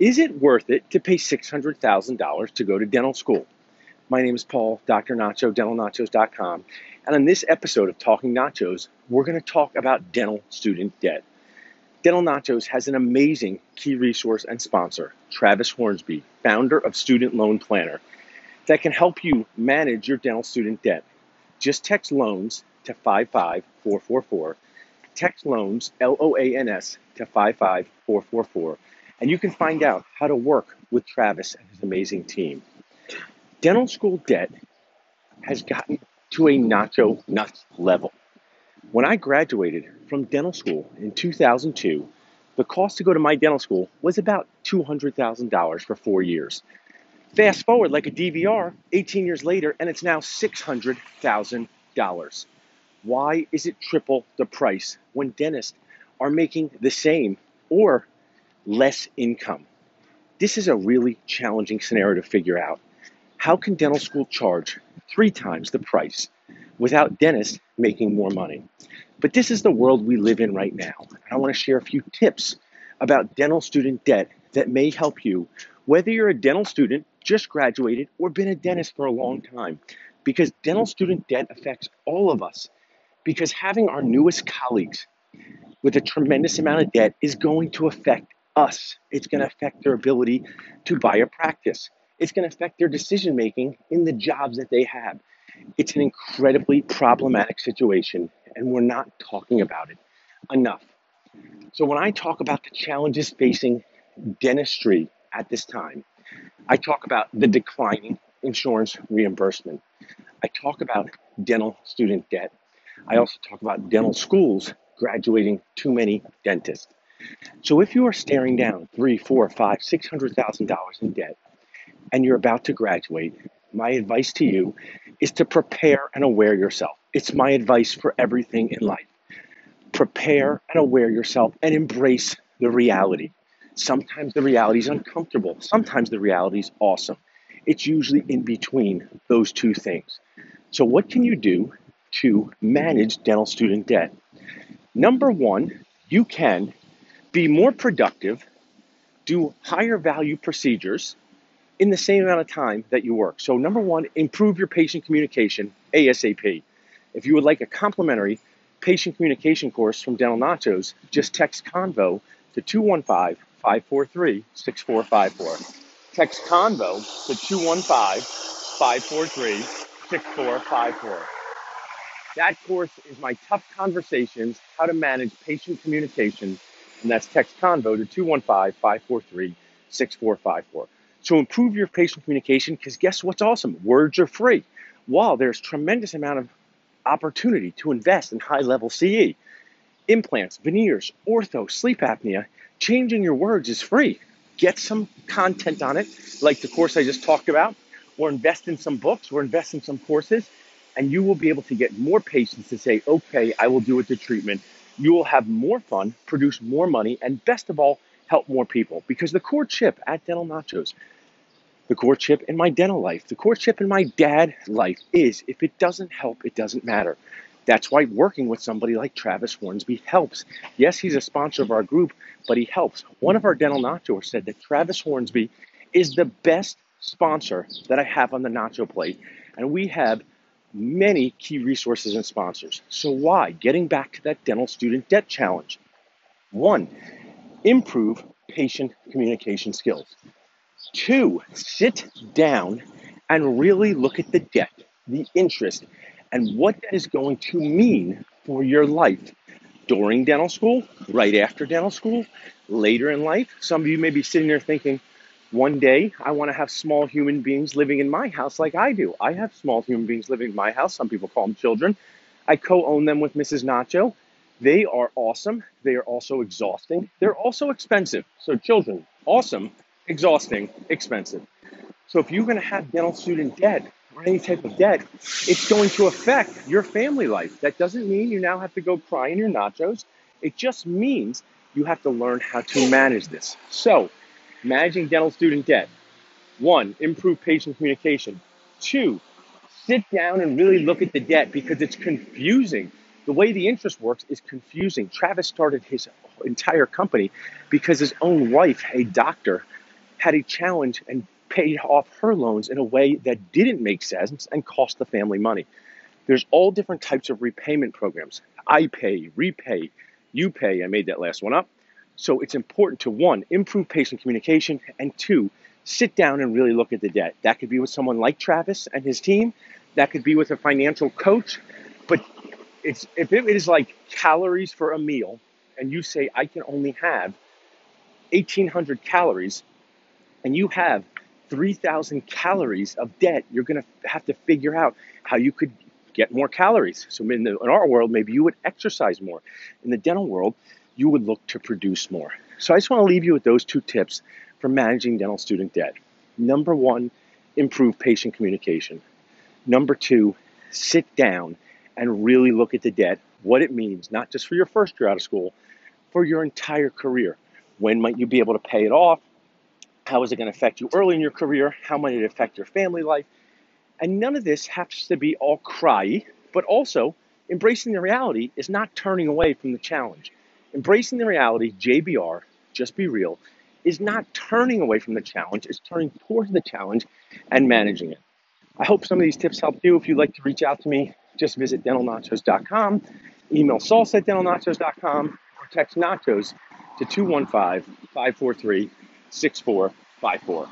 Is it worth it to pay $600,000 to go to dental school? My name is Paul, Dr. Nacho, dentalnachos.com. And on this episode of Talking Nachos, we're going to talk about dental student debt. Dental Nachos has an amazing key resource and sponsor, Travis Hornsby, founder of Student Loan Planner, that can help you manage your dental student debt. Just text loans to 55444. Text loans, L O A N S, to 55444. And you can find out how to work with Travis and his amazing team. Dental school debt has gotten to a nacho nuts level. When I graduated from dental school in 2002, the cost to go to my dental school was about $200,000 for four years. Fast forward like a DVR, 18 years later, and it's now $600,000. Why is it triple the price when dentists are making the same or less income? This is a really challenging scenario to figure out. How can dental school charge three times the price without dentists making more money? But this is the world we live in right now. I want to share a few tips about dental student debt that may help you, whether you're a dental student, just graduated, or been a dentist for a long time. Because dental student debt affects all of us. Because having our newest colleagues with a tremendous amount of debt is going to affect us. It's going to affect their ability to buy a practice. It's going to affect their decision making in the jobs that they have. It's an incredibly problematic situation, and we're not talking about it enough. So, when I talk about the challenges facing dentistry at this time, I talk about the declining insurance reimbursement. I talk about dental student debt. I also talk about dental schools graduating too many dentists. So if you are staring down three, four, five, six hundred thousand dollars in debt, and you're about to graduate, my advice to you is to prepare and aware yourself. It's my advice for everything in life. Prepare and aware yourself and embrace the reality. Sometimes the reality is uncomfortable. Sometimes the reality is awesome. It's usually in between those two things. So, what can you do to manage dental student debt? Number one, you can be more productive, do higher value procedures in the same amount of time that you work. So, number one, improve your patient communication ASAP. If you would like a complimentary patient communication course from Dental Nachos, just text Convo to 215 543 6454. Text Convo to 215 543 6454. That course is my tough conversations, how to manage patient communication, and that's text Convo to 215 543 6454. So improve your patient communication because guess what's awesome? Words are free. While there's tremendous amount of opportunity to invest in high level CE, implants, veneers, ortho, sleep apnea, changing your words is free. Get some content on it, like the course I just talked about, or invest in some books or invest in some courses, and you will be able to get more patients to say, okay, I will do it the treatment. You will have more fun, produce more money, and best of all, help more people. Because the core chip at Dental Nachos the core chip in my dental life, the core chip in my dad life is if it doesn't help, it doesn't matter. That's why working with somebody like Travis Hornsby helps. Yes, he's a sponsor of our group, but he helps. One of our dental nachos said that Travis Hornsby is the best sponsor that I have on the nacho plate. And we have many key resources and sponsors. So, why? Getting back to that dental student debt challenge. One, improve patient communication skills. Two, sit down and really look at the debt, the interest, and what that is going to mean for your life during dental school, right after dental school, later in life. Some of you may be sitting there thinking, one day I want to have small human beings living in my house like I do. I have small human beings living in my house. Some people call them children. I co own them with Mrs. Nacho. They are awesome. They are also exhausting. They're also expensive. So, children, awesome exhausting, expensive. So if you're going to have dental student debt or any type of debt, it's going to affect your family life. That doesn't mean you now have to go cry in your nachos. It just means you have to learn how to manage this. So, managing dental student debt. One, improve patient communication. Two, sit down and really look at the debt because it's confusing. The way the interest works is confusing. Travis started his entire company because his own wife, a doctor, had a challenge and paid off her loans in a way that didn't make sense and cost the family money. There's all different types of repayment programs. I pay, repay, you pay. I made that last one up. So it's important to one, improve patient communication, and two, sit down and really look at the debt. That could be with someone like Travis and his team. That could be with a financial coach. But it's if it is like calories for a meal, and you say I can only have 1,800 calories, and you have 3,000 calories of debt, you're going to have to figure out how you could get more calories. So in, the, in our world, maybe you would exercise more. In the dental world, you would look to produce more. So I just want to leave you with those two tips for managing dental student debt. Number one, improve patient communication. Number two, sit down and really look at the debt, what it means, not just for your first year out of school, for your entire career. When might you be able to pay it off? How is it going to affect you early in your career? How might it affect your family life? And none of this has to be all cry, but also embracing the reality is not turning away from the challenge. Embracing the reality, JBR, just be real, is not turning away from the challenge, it's turning towards the challenge and managing it. I hope some of these tips helped you. If you'd like to reach out to me, just visit dentalnachos.com, email salsa at dentalnachos.com, or text nachos to 215 543 6454.